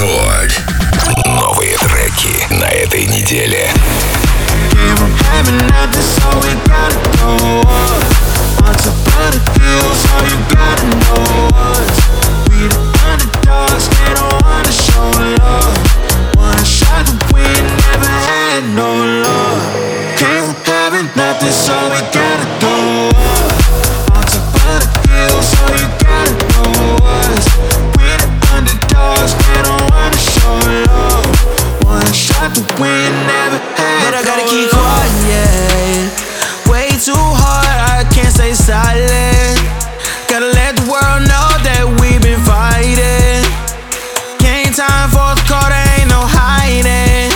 Рекорд. Новые треки на этой неделе. Top of the hills, all you gotta know let the world know that we've been fighting. Game time for the quarter, ain't no hiding.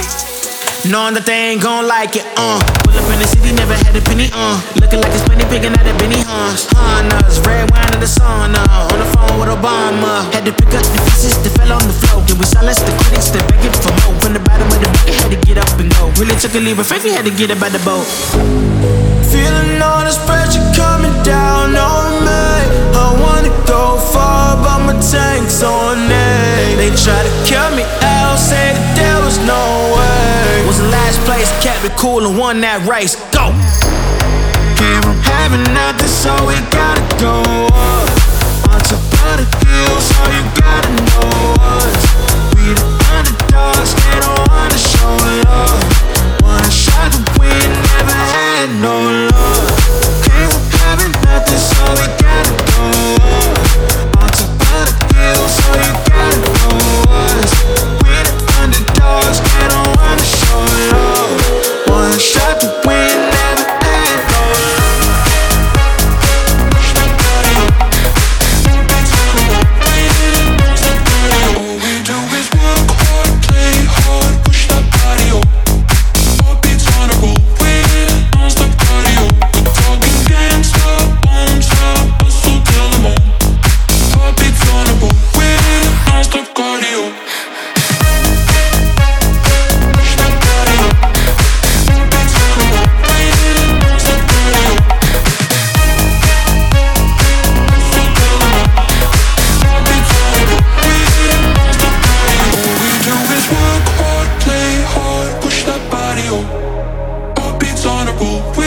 Knowing that they ain't gon' like it, uh. Pull up in the city, never had a penny, uh. Looking like a spinning picking out a Benny Huns. Hunters, red wine in the sauna. On the phone with Obama. Had to pick up the pieces that fell on the floor. Then we silenced the critics that begging for more. From the bottom of the bucket, had to get up and go. Really took a leap of faith, we had to get up by the boat. Feeling all this pressure coming kept it cool and won that race. Go! Came from heaven, nothing, so we gotta go we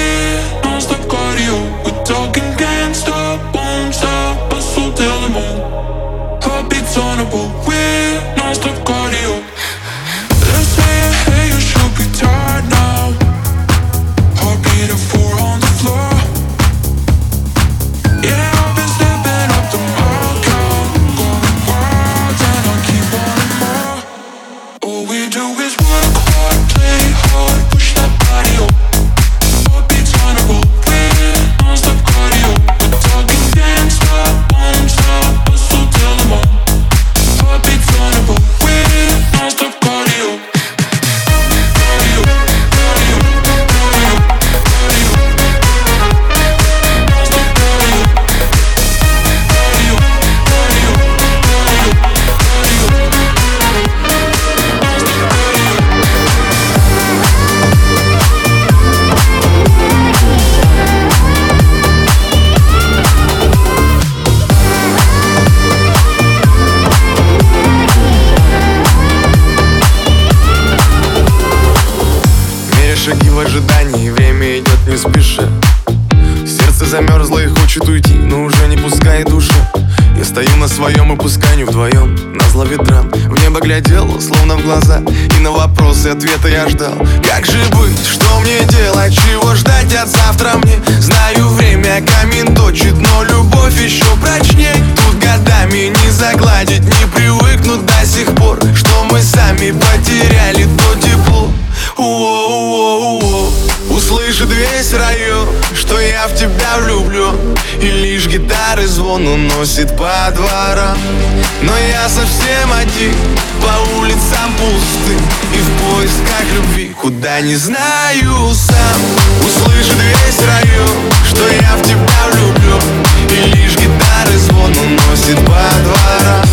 хочет уйти, но уже не пускай душа Я стою на своем и пускай не вдвоем, на зло ветрам В небо глядел, словно в глаза, и на вопросы ответа я ждал. Как же быть, что мне делать, чего ждать от завтра? Мне Знаю, время камень точит, но любовь еще И лишь гитары звон уносит по дворам. Но я совсем один, по улицам пустым И в поисках любви, куда не знаю сам. Услышит весь район, что я в тебя влюблен И лишь гитары звон уносит по дворам.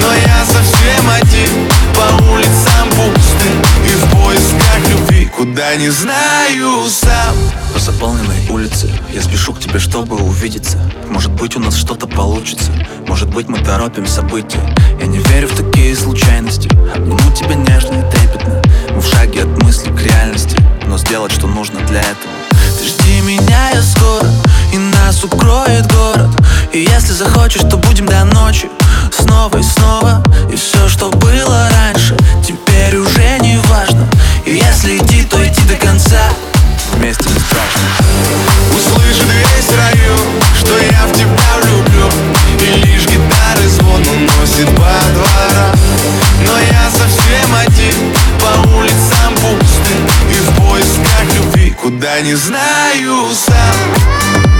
Но я совсем один, по улицам пустым И в поисках любви, куда не знаю улицы Я спешу к тебе, чтобы увидеться. Может быть у нас что-то получится. Может быть мы торопим события. Я не верю в такие случайности. Обниму тебя нежно и трепетно. Мы в шаге от мысли к реальности. Но сделать, что нужно для этого. Ты жди меня, я скоро. И нас укроет город. И если захочешь, то будем до ночи. Снова и снова. когда не знаю сам.